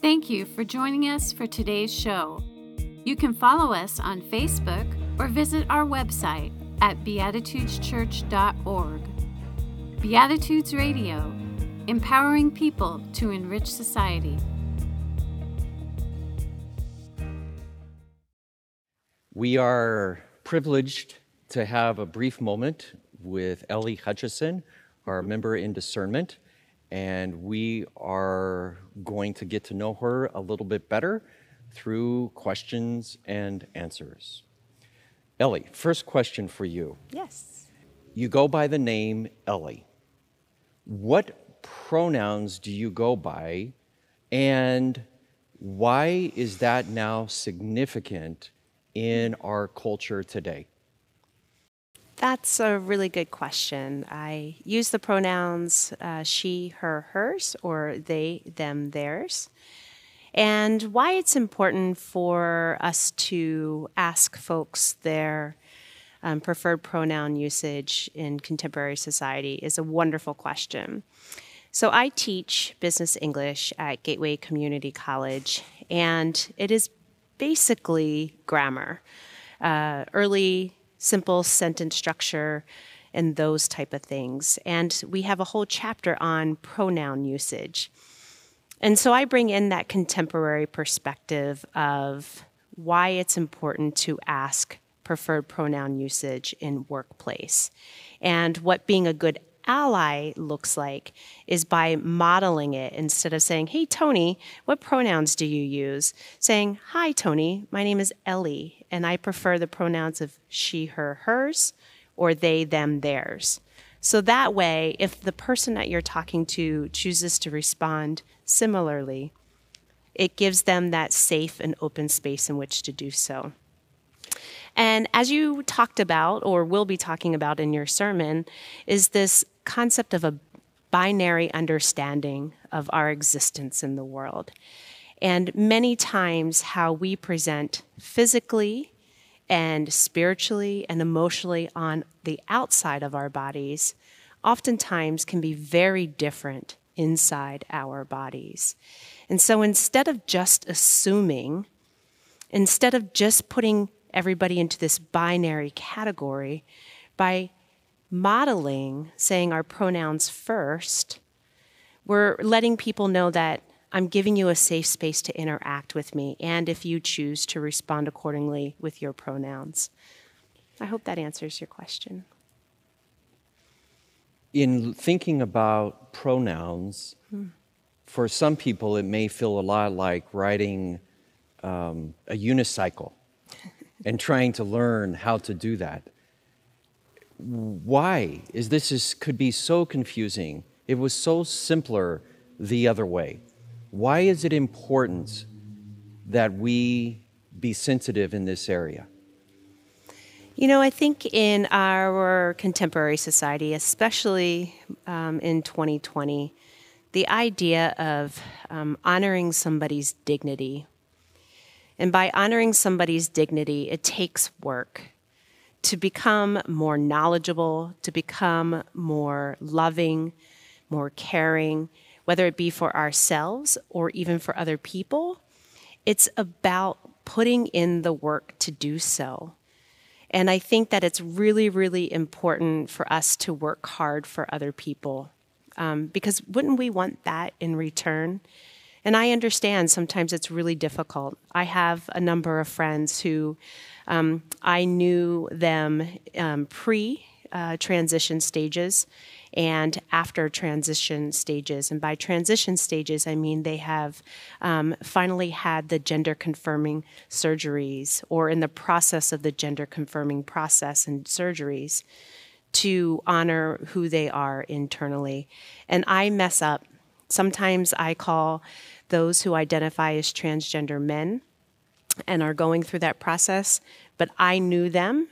Thank you for joining us for today's show. You can follow us on Facebook or visit our website at beatitudeschurch.org. Beatitudes Radio, empowering people to enrich society. We are privileged to have a brief moment with Ellie Hutchison, our member in discernment and we are going to get to know her a little bit better through questions and answers. Ellie, first question for you. Yes. You go by the name Ellie. What pronouns do you go by, and why is that now significant in our culture today? That's a really good question. I use the pronouns uh, she, her, hers, or they, them, theirs. And why it's important for us to ask folks their um, preferred pronoun usage in contemporary society is a wonderful question. So, I teach business English at Gateway Community College, and it is basically grammar. Uh, early simple sentence structure and those type of things. And we have a whole chapter on pronoun usage. And so I bring in that contemporary perspective of why it's important to ask preferred pronoun usage in workplace and what being a good ally looks like is by modeling it instead of saying, Hey, Tony, what pronouns do you use? Saying, Hi, Tony, my name is Ellie, and I prefer the pronouns of she, her, hers, or they, them, theirs. So that way, if the person that you're talking to chooses to respond similarly, it gives them that safe and open space in which to do so. And as you talked about, or will be talking about in your sermon, is this concept of a binary understanding of our existence in the world. And many times, how we present physically and spiritually and emotionally on the outside of our bodies oftentimes can be very different inside our bodies. And so instead of just assuming, instead of just putting everybody into this binary category, by modeling, saying our pronouns first, we're letting people know that I'm giving you a safe space to interact with me, and if you choose to respond accordingly with your pronouns. I hope that answers your question. In thinking about pronouns, hmm. for some people, it may feel a lot like riding um, a unicycle and trying to learn how to do that why is this is, could be so confusing? It was so simpler the other way. Why is it important that we be sensitive in this area? You know, I think in our contemporary society, especially um, in 2020, the idea of um, honoring somebody's dignity, and by honoring somebody's dignity, it takes work to become more knowledgeable, to become more loving, more caring, whether it be for ourselves or even for other people. It's about putting in the work to do so. And I think that it's really, really important for us to work hard for other people. Um, because wouldn't we want that in return? And I understand sometimes it's really difficult. I have a number of friends who um, I knew them um, pre uh, transition stages and after transition stages. And by transition stages, I mean they have um, finally had the gender confirming surgeries or in the process of the gender confirming process and surgeries to honor who they are internally. And I mess up. Sometimes I call those who identify as transgender men and are going through that process, but I knew them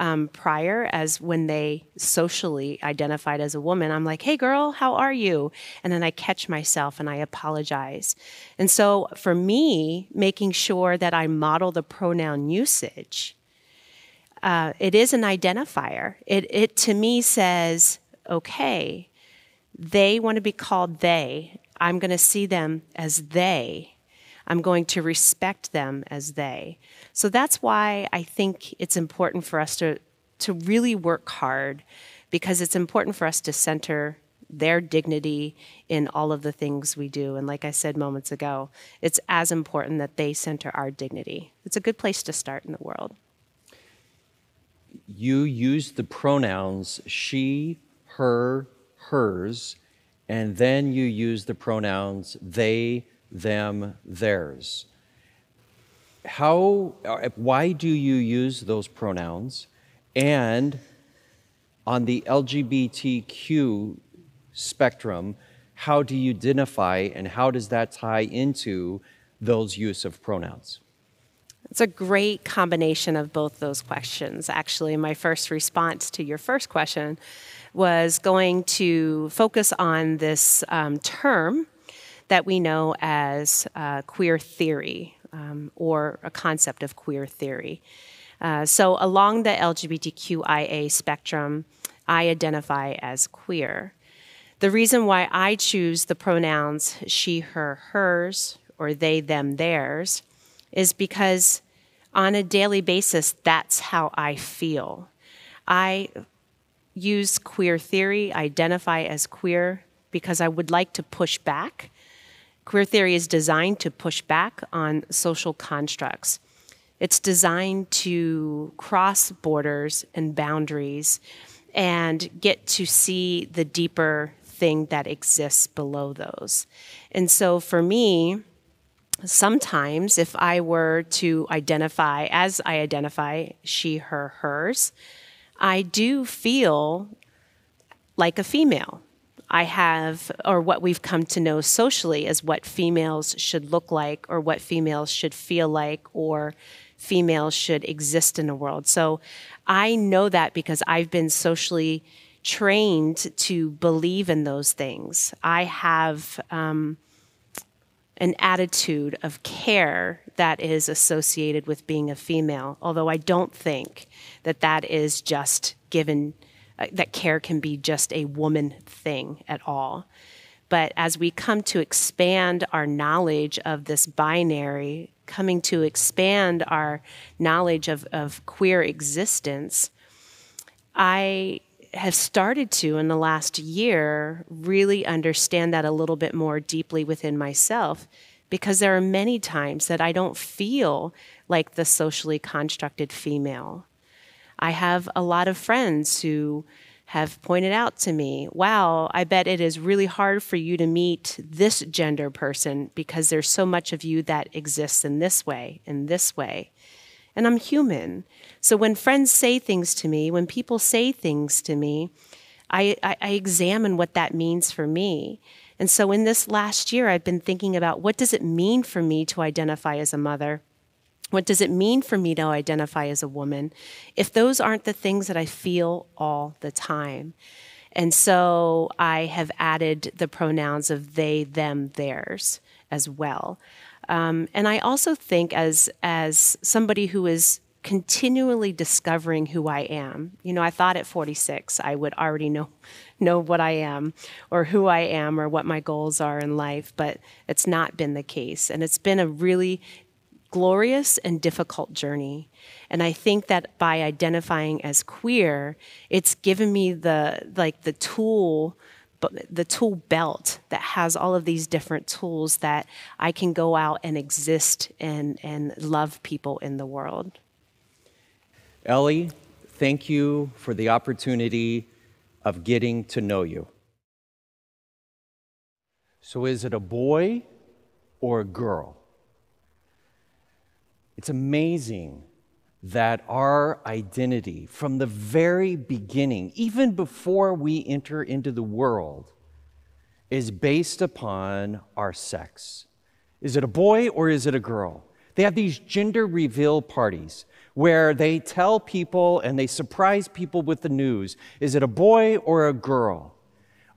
um, prior as when they socially identified as a woman. I'm like, hey, girl, how are you? And then I catch myself and I apologize. And so for me, making sure that I model the pronoun usage, uh, it is an identifier. It, it to me says, okay, they want to be called they. I'm going to see them as they I'm going to respect them as they. So that's why I think it's important for us to, to really work hard because it's important for us to center their dignity in all of the things we do. And like I said moments ago, it's as important that they center our dignity. It's a good place to start in the world. You use the pronouns she, her, hers, and then you use the pronouns they, them, theirs. How, uh, why do you use those pronouns? And on the LGBTQ spectrum, how do you identify and how does that tie into those use of pronouns? It's a great combination of both those questions. Actually, my first response to your first question was going to focus on this um, term that we know as uh, queer theory um, or a concept of queer theory. Uh, so, along the LGBTQIA spectrum, I identify as queer. The reason why I choose the pronouns she, her, hers, or they, them, theirs is because on a daily basis, that's how I feel. I use queer theory, identify as queer, because I would like to push back. Queer theory is designed to push back on social constructs. It's designed to cross borders and boundaries and get to see the deeper thing that exists below those. And so for me, sometimes if I were to identify, as I identify she, her, hers, I do feel like a female. I have, or what we've come to know socially as what females should look like, or what females should feel like, or females should exist in the world. So I know that because I've been socially trained to believe in those things. I have um, an attitude of care that is associated with being a female, although I don't think that that is just given, uh, that care can be just a woman thing at all. But as we come to expand our knowledge of this binary, coming to expand our knowledge of, of queer existence, I have started to in the last year really understand that a little bit more deeply within myself because there are many times that I don't feel like the socially constructed female. I have a lot of friends who have pointed out to me, wow, I bet it is really hard for you to meet this gender person because there's so much of you that exists in this way, in this way and I'm human. So when friends say things to me, when people say things to me, I, I, I, examine what that means for me. And so in this last year, I've been thinking about what does it mean for me to identify as a mother? What does it mean for me to identify as a woman if those aren't the things that I feel all the time? And so I have added the pronouns of they, them, theirs as well. Um, and I also think as as somebody who is continually discovering who I am. You know, I thought at 46 I would already know know what I am or who I am or what my goals are in life, but it's not been the case. And it's been a really glorious and difficult journey. And I think that by identifying as queer, it's given me the like the tool the tool belt that has all of these different tools that I can go out and exist and, and love people in the world. Ellie, thank you for the opportunity of getting to know you. So, is it a boy or a girl? It's amazing that our identity from the very beginning, even before we enter into the world, is based upon our sex. Is it a boy or is it a girl? They have these gender reveal parties where they tell people and they surprise people with the news is it a boy or a girl?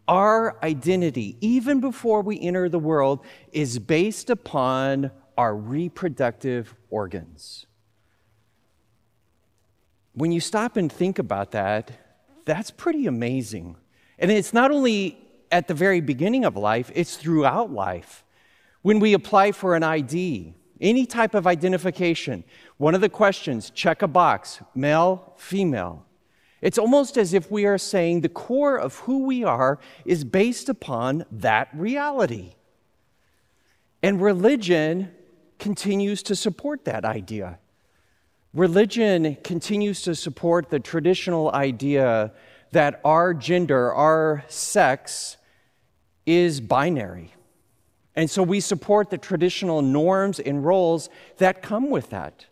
Our identity, even before we enter the world, is based upon our reproductive organs. When you stop and think about that, that's pretty amazing. And it's not only at the very beginning of life, it's throughout life. When we apply for an ID, any type of identification, one of the questions, check a box, male, female. It's almost as if we are saying the core of who we are is based upon that reality. And religion continues to support that idea. Religion continues to support the traditional idea that our gender, our sex, is binary. And so we support the traditional norms and roles that come with that.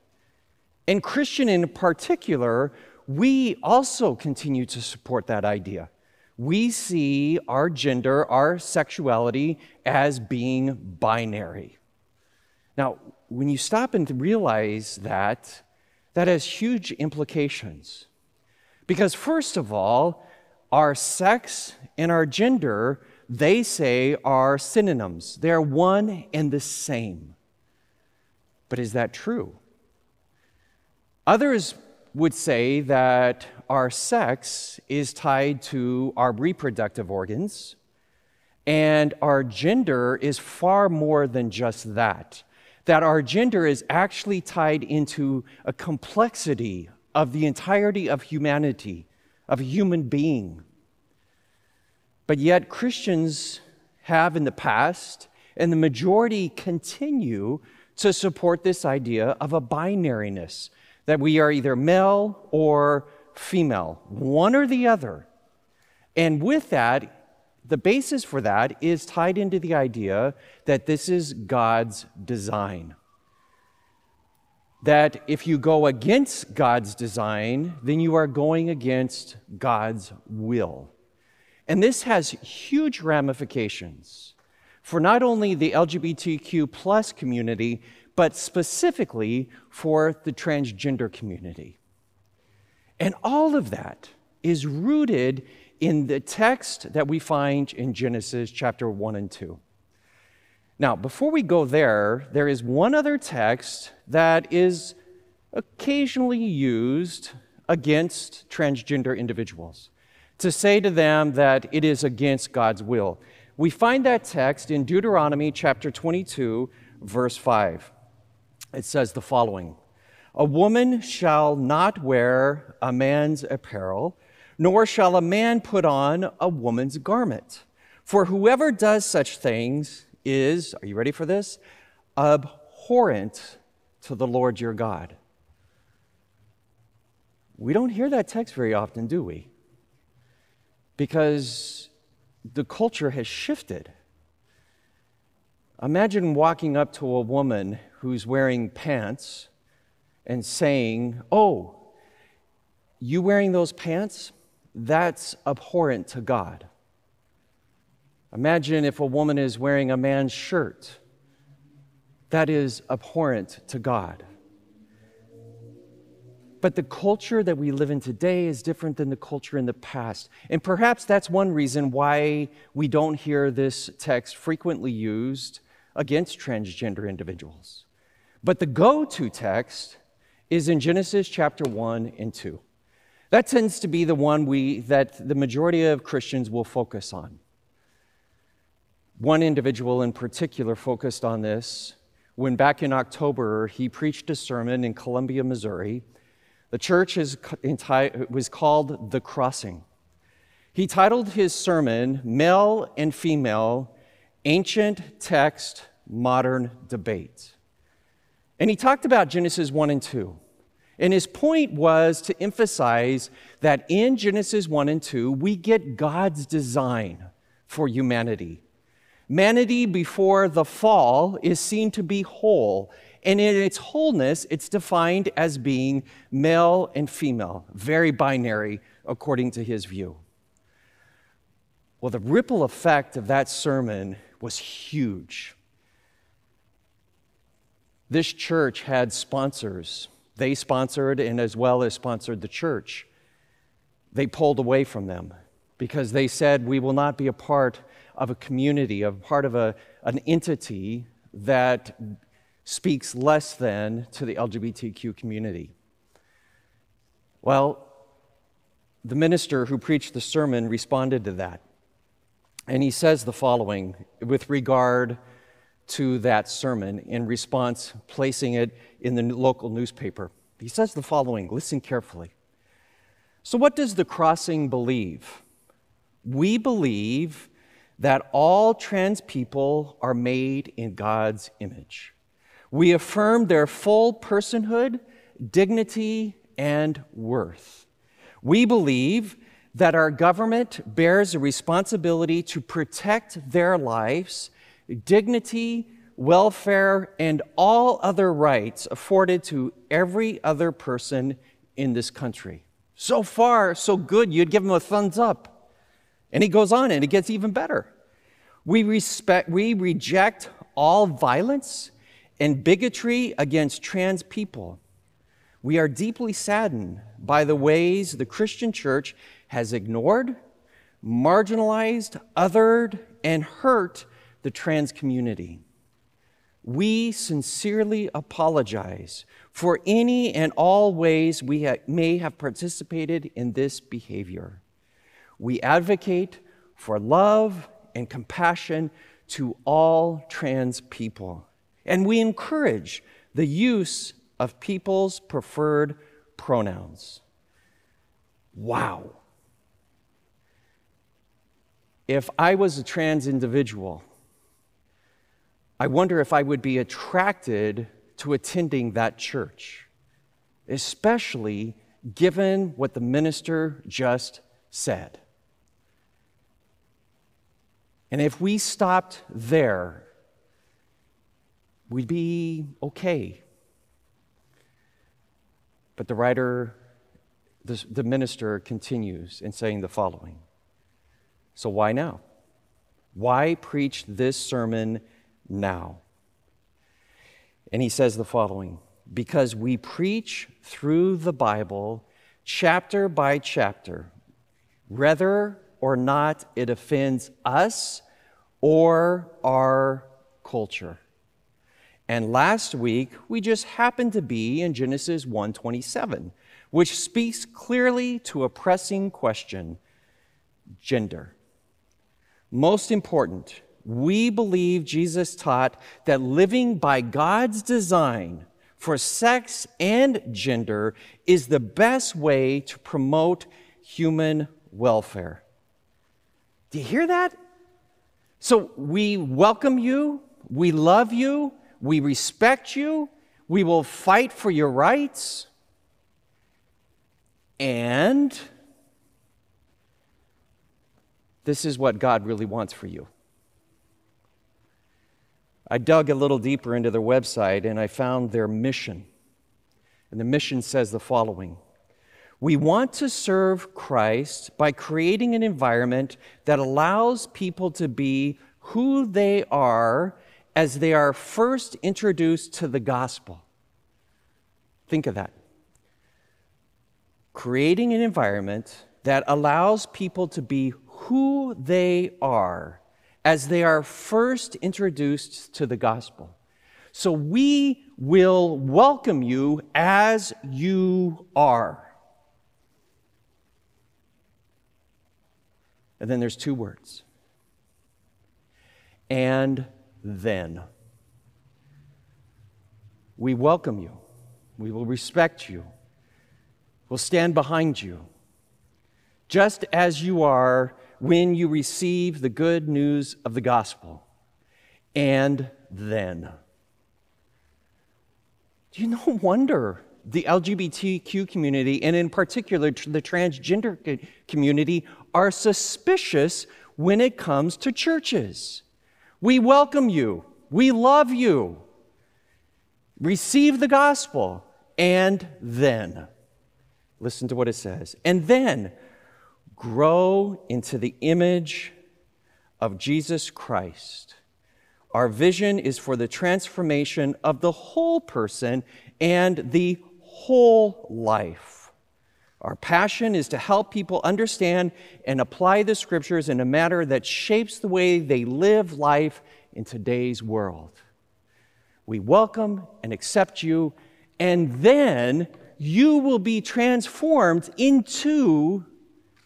And Christian in particular, we also continue to support that idea. We see our gender, our sexuality as being binary. Now, when you stop and realize that, that has huge implications. Because, first of all, our sex and our gender they say are synonyms. They are one and the same. But is that true? Others would say that our sex is tied to our reproductive organs, and our gender is far more than just that. That our gender is actually tied into a complexity of the entirety of humanity, of a human being. But yet, Christians have in the past, and the majority continue to support this idea of a binariness that we are either male or female, one or the other. And with that, the basis for that is tied into the idea that this is God's design. That if you go against God's design, then you are going against God's will. And this has huge ramifications for not only the LGBTQ plus community, but specifically for the transgender community. And all of that is rooted in the text that we find in Genesis chapter 1 and 2. Now, before we go there, there is one other text that is occasionally used against transgender individuals to say to them that it is against God's will. We find that text in Deuteronomy chapter 22, verse 5. It says the following A woman shall not wear a man's apparel, nor shall a man put on a woman's garment. For whoever does such things is, are you ready for this? Abhorrent to the Lord your God. We don't hear that text very often, do we? because the culture has shifted. Imagine walking up to a woman who's wearing pants and saying, Oh, you wearing those pants? That's abhorrent to God. Imagine if a woman is wearing a man's shirt. That is abhorrent to God. But the culture that we live in today is different than the culture in the past. And perhaps that's one reason why we don't hear this text frequently used against transgender individuals. But the go to text is in Genesis chapter 1 and 2. That tends to be the one we, that the majority of Christians will focus on. One individual in particular focused on this when back in October he preached a sermon in Columbia, Missouri the church is, was called The Crossing. He titled his sermon, Male and Female Ancient Text, Modern Debate. And he talked about Genesis 1 and 2. And his point was to emphasize that in Genesis 1 and 2, we get God's design for humanity. Humanity before the fall is seen to be whole and in its wholeness, it's defined as being male and female, very binary according to his view. Well, the ripple effect of that sermon was huge. This church had sponsors. They sponsored and as well as sponsored the church. They pulled away from them because they said, We will not be a part of a community, a part of a, an entity that speaks less than to the LGBTQ community. Well, the minister who preached the sermon responded to that. And he says the following with regard to that sermon in response, placing it in the local newspaper. He says the following listen carefully. So, what does the crossing believe? We believe that all trans people are made in God's image. We affirm their full personhood, dignity, and worth. We believe that our government bears a responsibility to protect their lives, dignity, welfare, and all other rights afforded to every other person in this country. So far, so good, you'd give him a thumbs up. And he goes on and it gets even better. We, respect, we reject all violence and bigotry against trans people. We are deeply saddened by the ways the Christian church has ignored, marginalized, othered, and hurt the trans community. We sincerely apologize for any and all ways we ha- may have participated in this behavior. We advocate for love and compassion to all trans people. And we encourage the use of people's preferred pronouns. Wow. If I was a trans individual, I wonder if I would be attracted to attending that church, especially given what the minister just said. And if we stopped there, we'd be okay. But the writer, the, the minister continues in saying the following So, why now? Why preach this sermon now? And he says the following Because we preach through the Bible, chapter by chapter, whether or not it offends us or our culture. And last week we just happened to be in Genesis 1:27, which speaks clearly to a pressing question, gender. Most important, we believe Jesus taught that living by God's design for sex and gender is the best way to promote human welfare. Do you hear that? So we welcome you, we love you, we respect you, we will fight for your rights, and this is what God really wants for you. I dug a little deeper into their website and I found their mission. And the mission says the following we want to serve Christ by creating an environment that allows people to be who they are as they are first introduced to the gospel. Think of that. Creating an environment that allows people to be who they are as they are first introduced to the gospel. So we will welcome you as you are. And then there's two words. And then. We welcome you. We will respect you. We'll stand behind you. Just as you are when you receive the good news of the gospel. And then. Do you no wonder the LGBTQ community, and in particular the transgender community, are suspicious when it comes to churches. We welcome you, we love you. Receive the gospel, and then, listen to what it says, and then grow into the image of Jesus Christ. Our vision is for the transformation of the whole person and the whole life. Our passion is to help people understand and apply the scriptures in a manner that shapes the way they live life in today's world. We welcome and accept you, and then you will be transformed into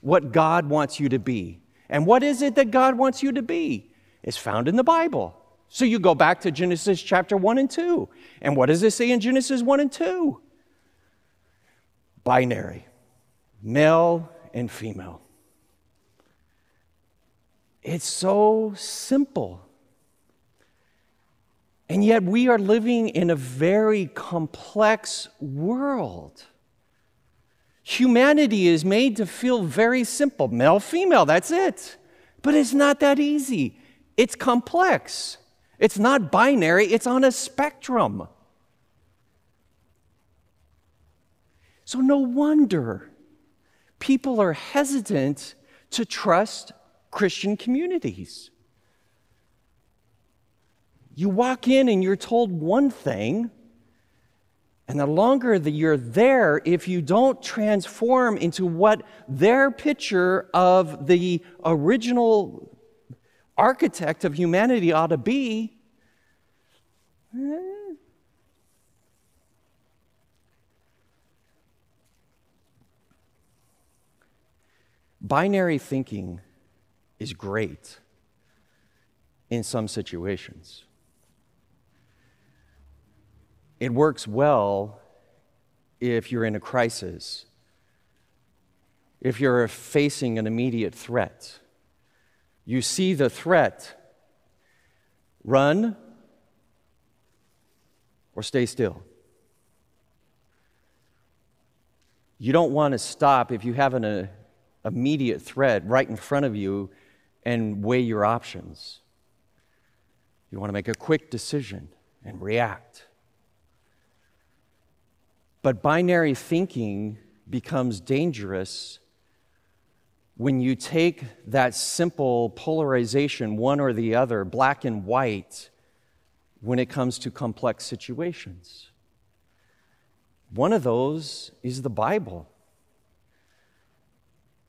what God wants you to be. And what is it that God wants you to be? It's found in the Bible. So you go back to Genesis chapter 1 and 2. And what does it say in Genesis 1 and 2? Binary, male and female. It's so simple. And yet we are living in a very complex world. Humanity is made to feel very simple male, female, that's it. But it's not that easy. It's complex. It's not binary, it's on a spectrum. So, no wonder people are hesitant to trust Christian communities. You walk in and you're told one thing, and the longer that you're there, if you don't transform into what their picture of the original architect of humanity ought to be, eh. binary thinking is great in some situations. It works well if you're in a crisis, if you're facing an immediate threat. You see the threat, run or stay still. You don't want to stop if you have an uh, immediate threat right in front of you and weigh your options. You want to make a quick decision and react. But binary thinking becomes dangerous when you take that simple polarization, one or the other, black and white, when it comes to complex situations. One of those is the Bible.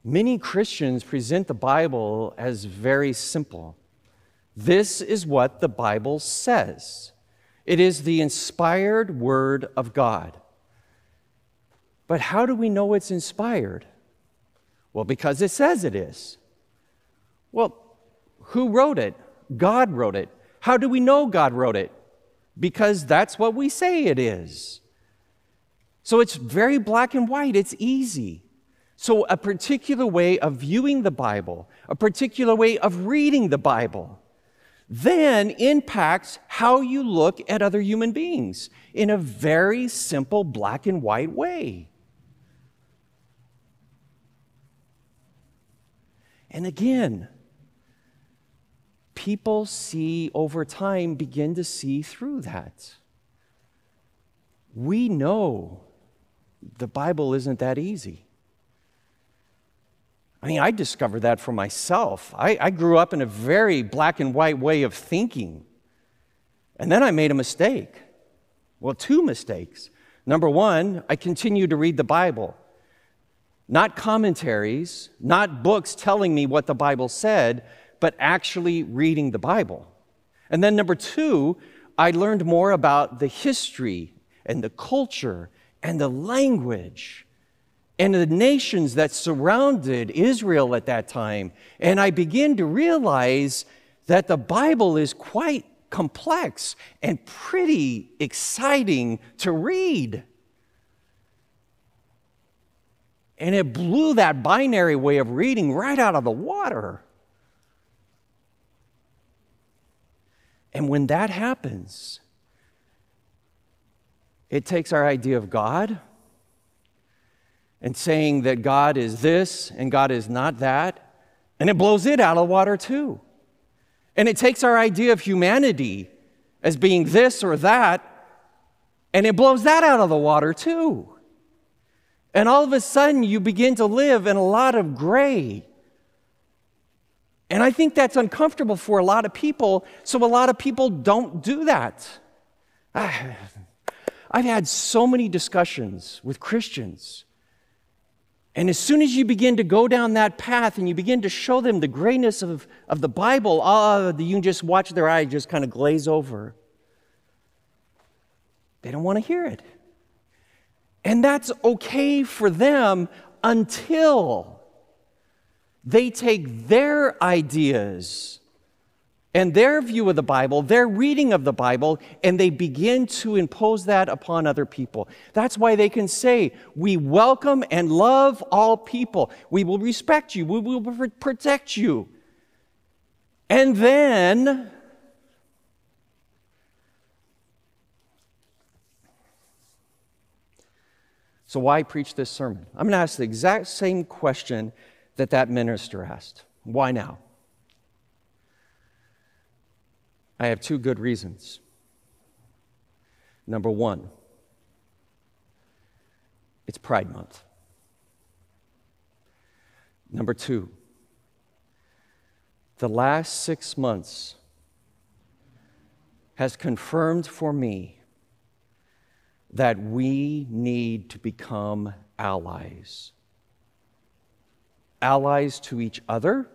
Many Christians present the Bible as very simple. This is what the Bible says it is the inspired Word of God. But how do we know it's inspired? Well, because it says it is. Well, who wrote it? God wrote it. How do we know God wrote it? Because that's what we say it is. So it's very black and white, it's easy. So, a particular way of viewing the Bible, a particular way of reading the Bible, then impacts how you look at other human beings in a very simple black and white way. And again, people see over time, begin to see through that. We know the Bible isn't that easy. I mean, I discovered that for myself. I, I, grew up in a very black and white way of thinking. And then I made a mistake. Well, two mistakes. Number one, I continued to read the Bible. Not commentaries, not books telling me what the Bible said, but actually reading the Bible. And then number two, I learned more about the history and the culture and the language and the nations that surrounded Israel at that time. And I begin to realize that the Bible is quite complex and pretty exciting to read. And it blew that binary way of reading right out of the water. And when that happens, it takes our idea of God and saying that God is this and God is not that, and it blows it out of the water too. And it takes our idea of humanity as being this or that, and it blows that out of the water too. And all of a sudden, you begin to live in a lot of gray. And I think that's uncomfortable for a lot of people, so a lot of people don't do that. I've had so many discussions with Christians and as soon as you begin to go down that path and you begin to show them the greatness of, of the Bible, oh, you can just watch their eyes just kind of glaze over. They don't want to hear it. And that's okay for them until they take their ideas and their view of the Bible, their reading of the Bible, and they begin to impose that upon other people. That's why they can say, We welcome and love all people. We will respect you. We will protect you. And then, so why preach this sermon? I'm going to ask the exact same question that that minister asked. Why now? I have two good reasons. Number one, it's Pride Month. Number two, the last six months has confirmed for me that we need to become allies. Allies to each other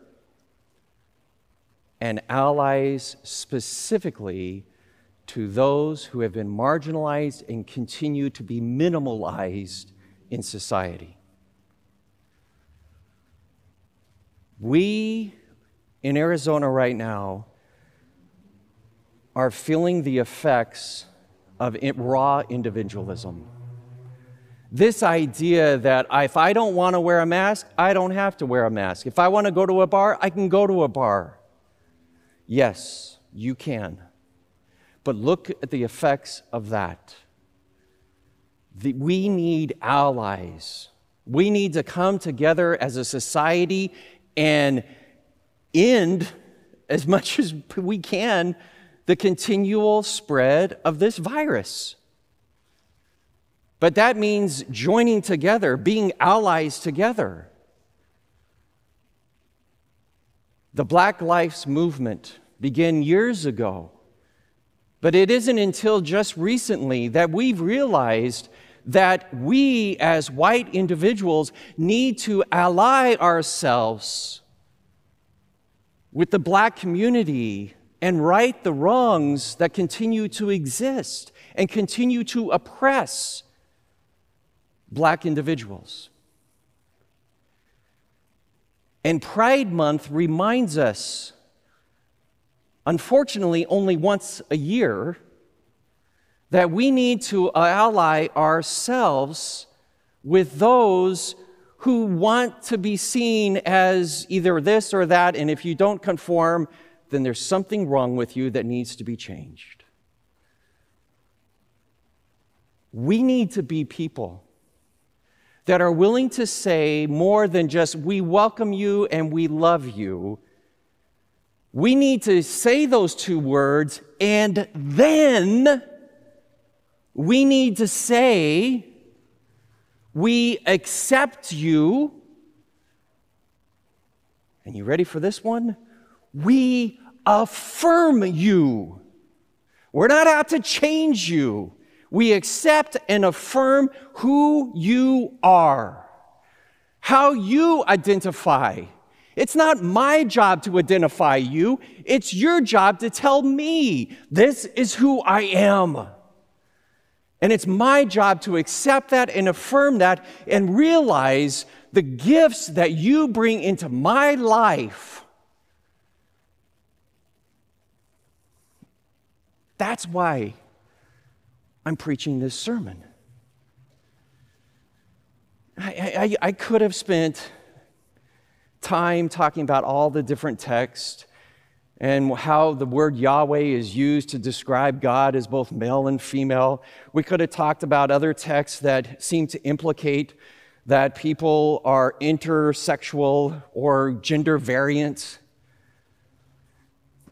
and allies specifically to those who have been marginalized and continue to be minimalized in society. We in Arizona right now are feeling the effects of raw individualism. This idea that if I don't want to wear a mask, I don't have to wear a mask. If I want to go to a bar, I can go to a bar. Yes, you can. But look at the effects of that. We need allies. We need to come together as a society and end, as much as we can, the continual spread of this virus. But that means joining together, being allies together. The Black Lives Movement began years ago. But it isn't until just recently that we've realized that we, as white individuals, need to ally ourselves with the black community and right the wrongs that continue to exist and continue to oppress black individuals. And Pride Month reminds us unfortunately, only once a year, that we need to ally ourselves with those who want to be seen as either this or that, and if you don't conform, then there's something wrong with you that needs to be changed. We need to be people that are willing to say more than just, we welcome you and we love you we need to say those two words and then we need to say, We accept you. And you ready for this one? We affirm you. We're not out to change you. We accept and affirm who you are, how you identify it's not my job to identify you. It's your job to tell me this is who I am. And it's my job to accept that and affirm that and realize the gifts that you bring into my life. That's why I'm preaching this sermon. I, I, I could have spent time talking about all the different texts and how the word Yahweh is used to describe God as both male and female. We could have talked about other texts that seem to implicate that people are intersexual or gender variant.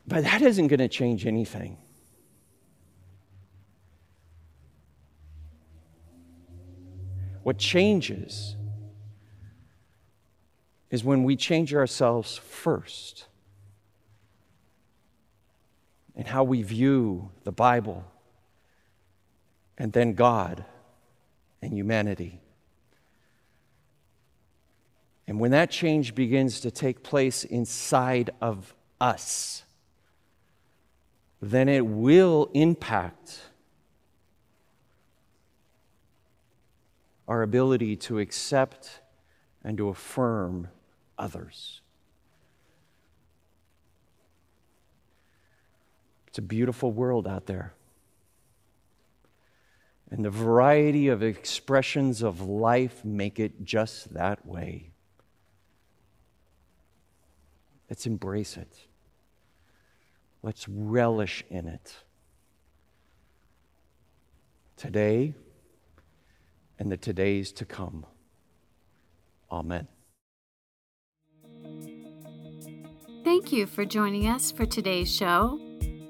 But that isn't going to change anything. What changes is when we change ourselves first and how we view the Bible and then God and humanity. And when that change begins to take place inside of us, then it will impact our ability to accept and to affirm others. It's a beautiful world out there. And the variety of expressions of life make it just that way. Let's embrace it. Let's relish in it. Today and the todays to come. Amen. Thank you for joining us for today's show.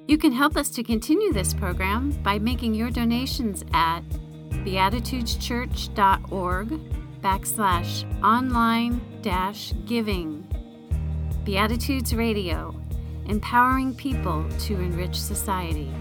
You can help us to continue this program by making your donations at beatitudeschurch.org backslash online dash giving. Beatitudes Radio, empowering people to enrich society.